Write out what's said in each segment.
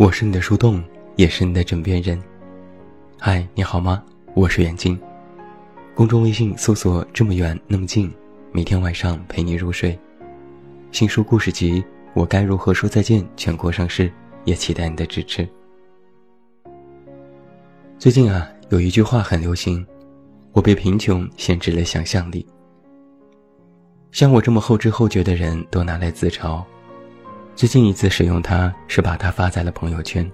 我是你的树洞，也是你的枕边人。嗨，你好吗？我是远近。公众微信搜索“这么远那么近”，每天晚上陪你入睡。新书故事集《我该如何说再见》全国上市，也期待你的支持。最近啊，有一句话很流行：“我被贫穷限制了想象力。”像我这么后知后觉的人都拿来自嘲。最近一次使用它是把它发在了朋友圈，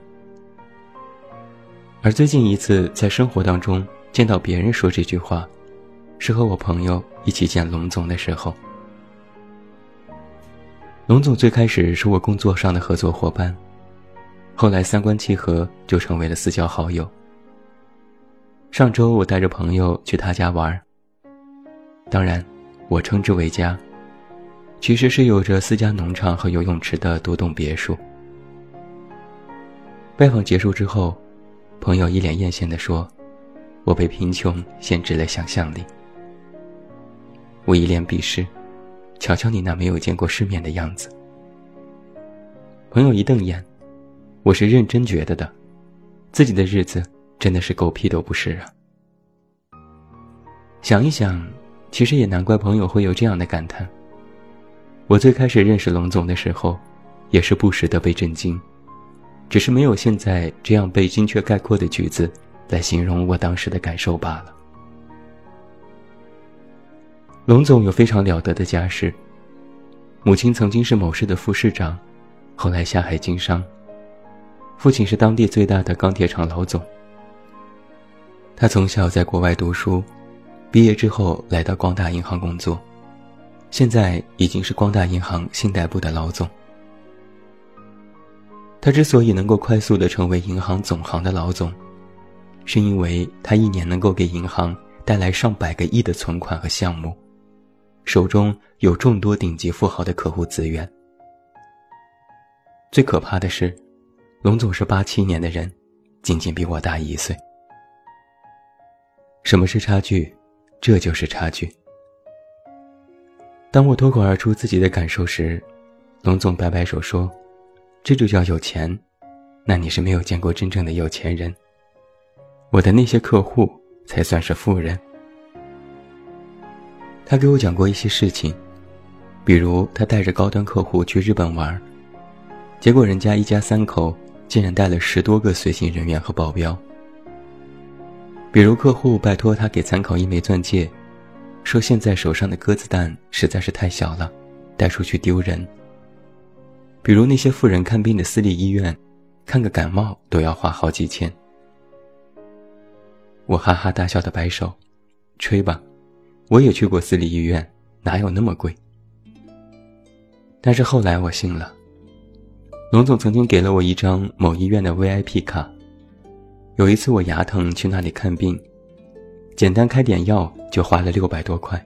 而最近一次在生活当中见到别人说这句话，是和我朋友一起见龙总的时候。龙总最开始是我工作上的合作伙伴，后来三观契合就成为了私交好友。上周我带着朋友去他家玩，当然，我称之为家。其实是有着私家农场和游泳池的独栋别墅。拜访结束之后，朋友一脸艳羡地说：“我被贫穷限制了想象力。”我一脸鄙视：“瞧瞧你那没有见过世面的样子。”朋友一瞪眼：“我是认真觉得的，自己的日子真的是狗屁都不是啊。”想一想，其实也难怪朋友会有这样的感叹。我最开始认识龙总的时候，也是不时的被震惊，只是没有现在这样被精确概括的句子来形容我当时的感受罢了。龙总有非常了得的家世，母亲曾经是某市的副市长，后来下海经商；父亲是当地最大的钢铁厂老总。他从小在国外读书，毕业之后来到光大银行工作。现在已经是光大银行信贷部的老总。他之所以能够快速的成为银行总行的老总，是因为他一年能够给银行带来上百个亿的存款和项目，手中有众多顶级富豪的客户资源。最可怕的是，龙总是八七年的人，仅仅比我大一岁。什么是差距？这就是差距。当我脱口而出自己的感受时，龙总摆摆手说：“这就叫有钱，那你是没有见过真正的有钱人。我的那些客户才算是富人。”他给我讲过一些事情，比如他带着高端客户去日本玩，结果人家一家三口竟然带了十多个随行人员和保镖；比如客户拜托他给参考一枚钻戒。说现在手上的鸽子蛋实在是太小了，带出去丢人。比如那些富人看病的私立医院，看个感冒都要花好几千。我哈哈大笑的摆手，吹吧，我也去过私立医院，哪有那么贵？但是后来我信了，龙总曾经给了我一张某医院的 VIP 卡，有一次我牙疼去那里看病。简单开点药就花了六百多块，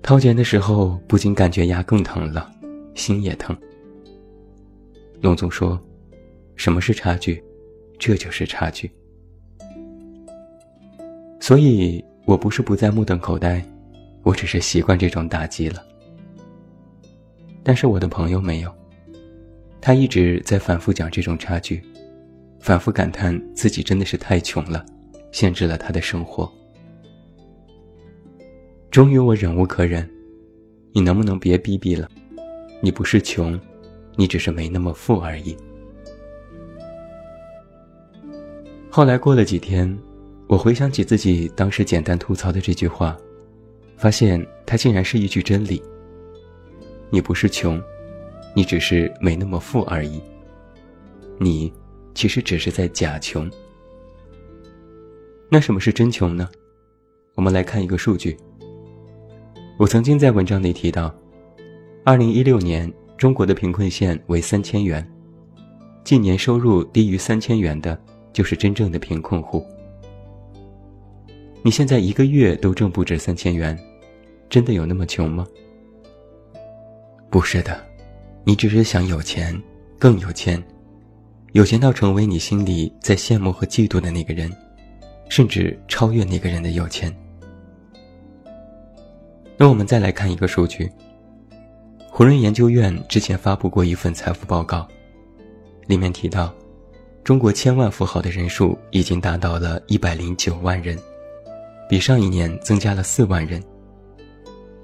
掏钱的时候不禁感觉牙更疼了，心也疼。龙总说：“什么是差距？这就是差距。”所以我不是不再目瞪口呆，我只是习惯这种打击了。但是我的朋友没有，他一直在反复讲这种差距，反复感叹自己真的是太穷了。限制了他的生活。终于，我忍无可忍，你能不能别逼逼了？你不是穷，你只是没那么富而已。后来过了几天，我回想起自己当时简单吐槽的这句话，发现它竟然是一句真理。你不是穷，你只是没那么富而已。你其实只是在假穷。那什么是真穷呢？我们来看一个数据。我曾经在文章里提到，二零一六年中国的贫困线为三千元，近年收入低于三千元的，就是真正的贫困户。你现在一个月都挣不止三千元，真的有那么穷吗？不是的，你只是想有钱，更有钱，有钱到成为你心里在羡慕和嫉妒的那个人。甚至超越那个人的有钱。那我们再来看一个数据。胡润研究院之前发布过一份财富报告，里面提到，中国千万富豪的人数已经达到了一百零九万人，比上一年增加了四万人。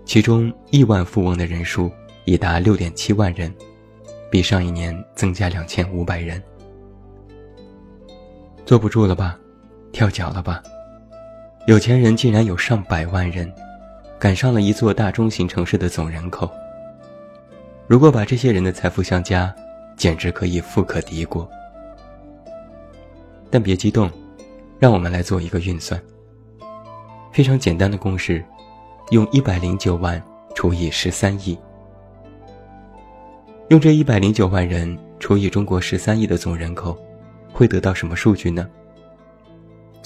其中亿万富翁的人数已达六点七万人，比上一年增加两千五百人。坐不住了吧？跳脚了吧？有钱人竟然有上百万人，赶上了一座大中型城市的总人口。如果把这些人的财富相加，简直可以富可敌国。但别激动，让我们来做一个运算。非常简单的公式。用一百零九万除以十三亿，用这一百零九万人除以中国十三亿的总人口，会得到什么数据呢？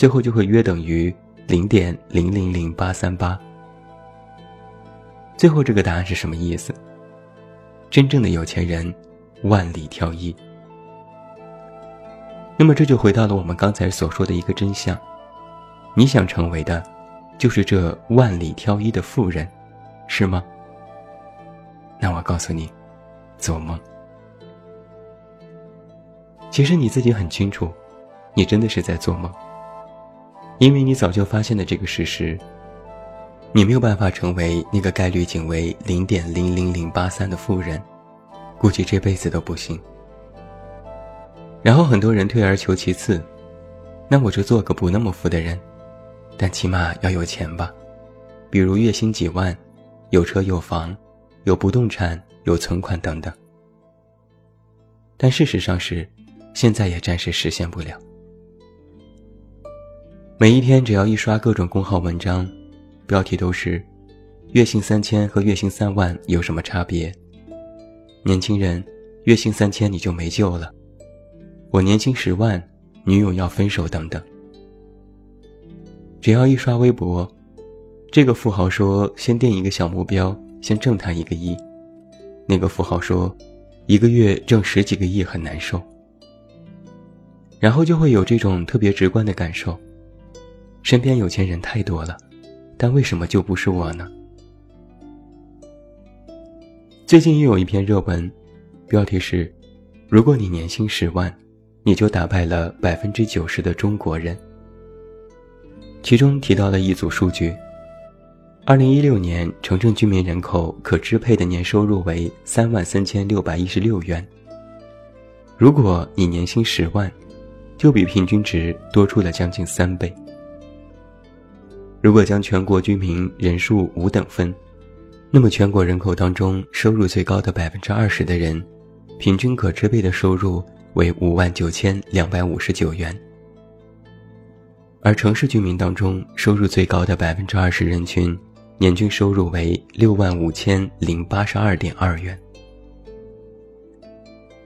最后就会约等于零点零零零八三八。最后这个答案是什么意思？真正的有钱人万里挑一。那么这就回到了我们刚才所说的一个真相：你想成为的。就是这万里挑一的富人，是吗？那我告诉你，做梦。其实你自己很清楚，你真的是在做梦，因为你早就发现了这个事实。你没有办法成为那个概率仅为零点零零零八三的富人，估计这辈子都不行。然后很多人退而求其次，那我就做个不那么富的人。但起码要有钱吧，比如月薪几万，有车有房，有不动产，有存款等等。但事实上是，现在也暂时实现不了。每一天只要一刷各种公号文章，标题都是“月薪三千和月薪三万有什么差别？”年轻人，月薪三千你就没救了。我年薪十万，女友要分手等等。只要一刷微博，这个富豪说先定一个小目标，先挣他一个亿；那个富豪说，一个月挣十几个亿很难受。然后就会有这种特别直观的感受：身边有钱人太多了，但为什么就不是我呢？最近又有一篇热文，标题是：“如果你年薪十万，你就打败了百分之九十的中国人。”其中提到了一组数据：，二零一六年城镇居民人口可支配的年收入为三万三千六百一十六元。如果你年薪十万，就比平均值多出了将近三倍。如果将全国居民人数五等分，那么全国人口当中收入最高的百分之二十的人，平均可支配的收入为五万九千两百五十九元。而城市居民当中，收入最高的百分之二十人群，年均收入为六万五千零八十二点二元。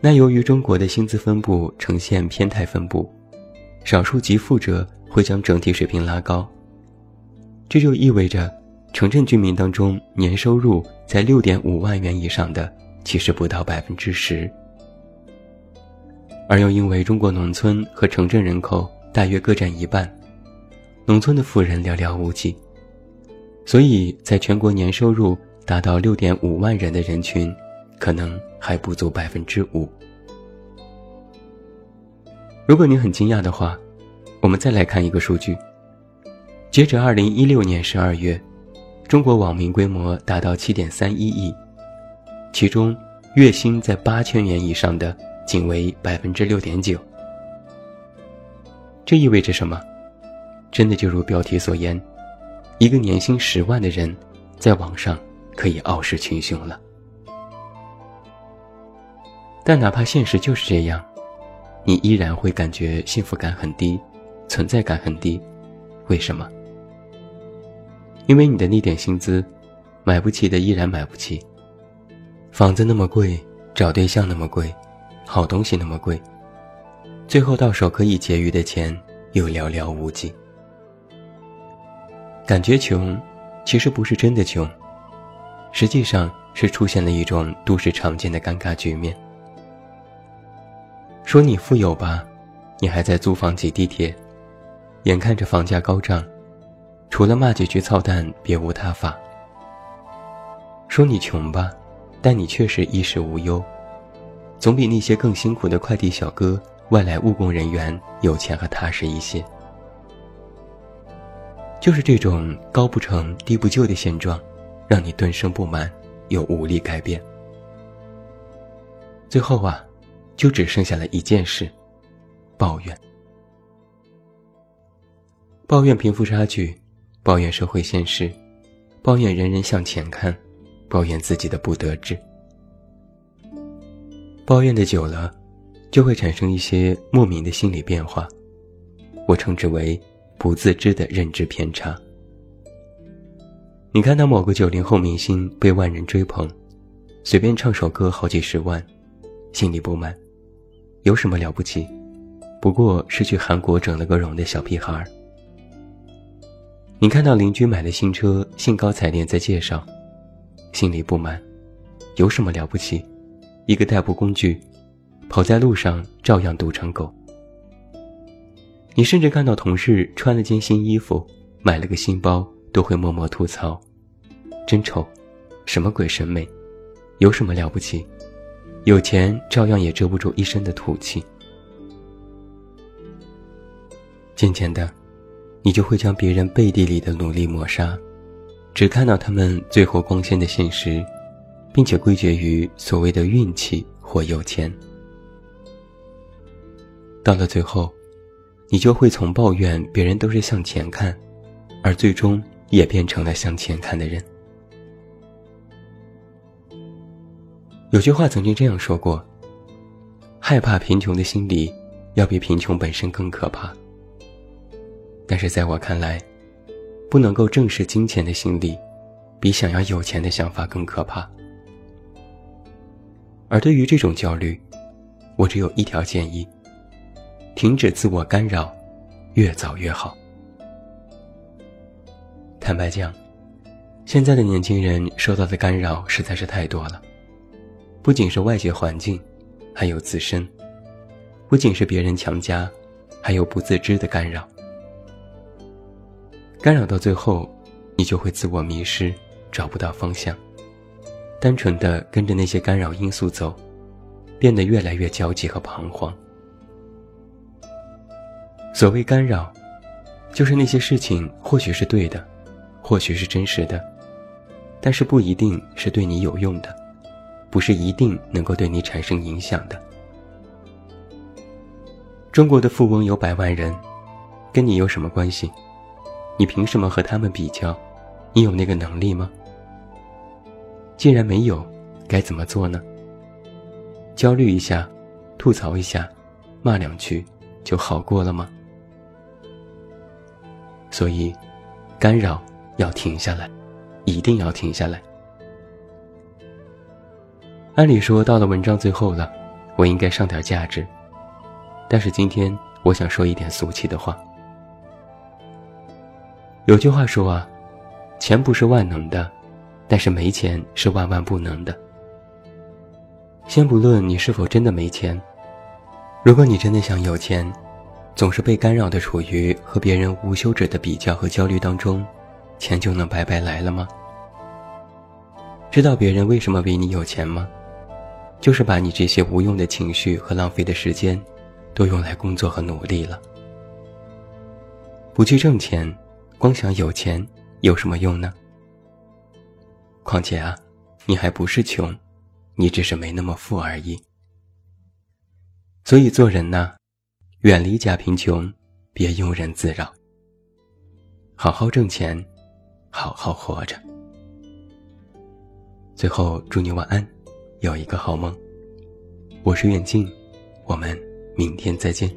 那由于中国的薪资分布呈现偏态分布，少数极富者会将整体水平拉高。这就意味着，城镇居民当中年收入在六点五万元以上的，其实不到百分之十。而又因为中国农村和城镇人口大约各占一半。农村的富人寥寥无几，所以在全国年收入达到六点五万人的人群，可能还不足百分之五。如果你很惊讶的话，我们再来看一个数据：截止二零一六年十二月，中国网民规模达到七点三一亿，其中月薪在八千元以上的仅为百分之六点九。这意味着什么？真的就如标题所言，一个年薪十万的人，在网上可以傲视群雄了。但哪怕现实就是这样，你依然会感觉幸福感很低，存在感很低。为什么？因为你的那点薪资，买不起的依然买不起。房子那么贵，找对象那么贵，好东西那么贵，最后到手可以结余的钱又寥寥无几。感觉穷，其实不是真的穷，实际上是出现了一种都市常见的尴尬局面。说你富有吧，你还在租房挤地铁，眼看着房价高涨，除了骂几句操蛋，别无他法。说你穷吧，但你确实衣食无忧，总比那些更辛苦的快递小哥、外来务工人员有钱和踏实一些。就是这种高不成低不就的现状，让你顿生不满，又无力改变。最后啊，就只剩下了一件事：抱怨。抱怨贫富差距，抱怨社会现实，抱怨人人向前看，抱怨自己的不得志。抱怨的久了，就会产生一些莫名的心理变化，我称之为。不自知的认知偏差。你看到某个九零后明星被万人追捧，随便唱首歌好几十万，心里不满，有什么了不起？不过是去韩国整了个容的小屁孩。你看到邻居买的新车兴高采烈在介绍，心里不满，有什么了不起？一个代步工具，跑在路上照样堵成狗。你甚至看到同事穿了件新衣服，买了个新包，都会默默吐槽：“真丑，什么鬼审美，有什么了不起？有钱照样也遮不住一身的土气。”渐渐的，你就会将别人背地里的努力抹杀，只看到他们最后光鲜的现实，并且归结于所谓的运气或有钱。到了最后。你就会从抱怨别人都是向前看，而最终也变成了向前看的人。有句话曾经这样说过：“害怕贫穷的心理，要比贫穷本身更可怕。”但是在我看来，不能够正视金钱的心理，比想要有钱的想法更可怕。而对于这种焦虑，我只有一条建议。停止自我干扰，越早越好。坦白讲，现在的年轻人受到的干扰实在是太多了，不仅是外界环境，还有自身；不仅是别人强加，还有不自知的干扰。干扰到最后，你就会自我迷失，找不到方向，单纯的跟着那些干扰因素走，变得越来越焦急和彷徨。所谓干扰，就是那些事情或许是对的，或许是真实的，但是不一定是对你有用的，不是一定能够对你产生影响的。中国的富翁有百万人，跟你有什么关系？你凭什么和他们比较？你有那个能力吗？既然没有，该怎么做呢？焦虑一下，吐槽一下，骂两句，就好过了吗？所以，干扰要停下来，一定要停下来。按理说，到了文章最后了，我应该上点价值。但是今天，我想说一点俗气的话。有句话说啊，钱不是万能的，但是没钱是万万不能的。先不论你是否真的没钱，如果你真的想有钱。总是被干扰的，处于和别人无休止的比较和焦虑当中，钱就能白白来了吗？知道别人为什么比你有钱吗？就是把你这些无用的情绪和浪费的时间，都用来工作和努力了。不去挣钱，光想有钱有什么用呢？况且啊，你还不是穷，你只是没那么富而已。所以做人呢。远离假贫穷，别庸人自扰。好好挣钱，好好活着。最后，祝你晚安，有一个好梦。我是远近，我们明天再见。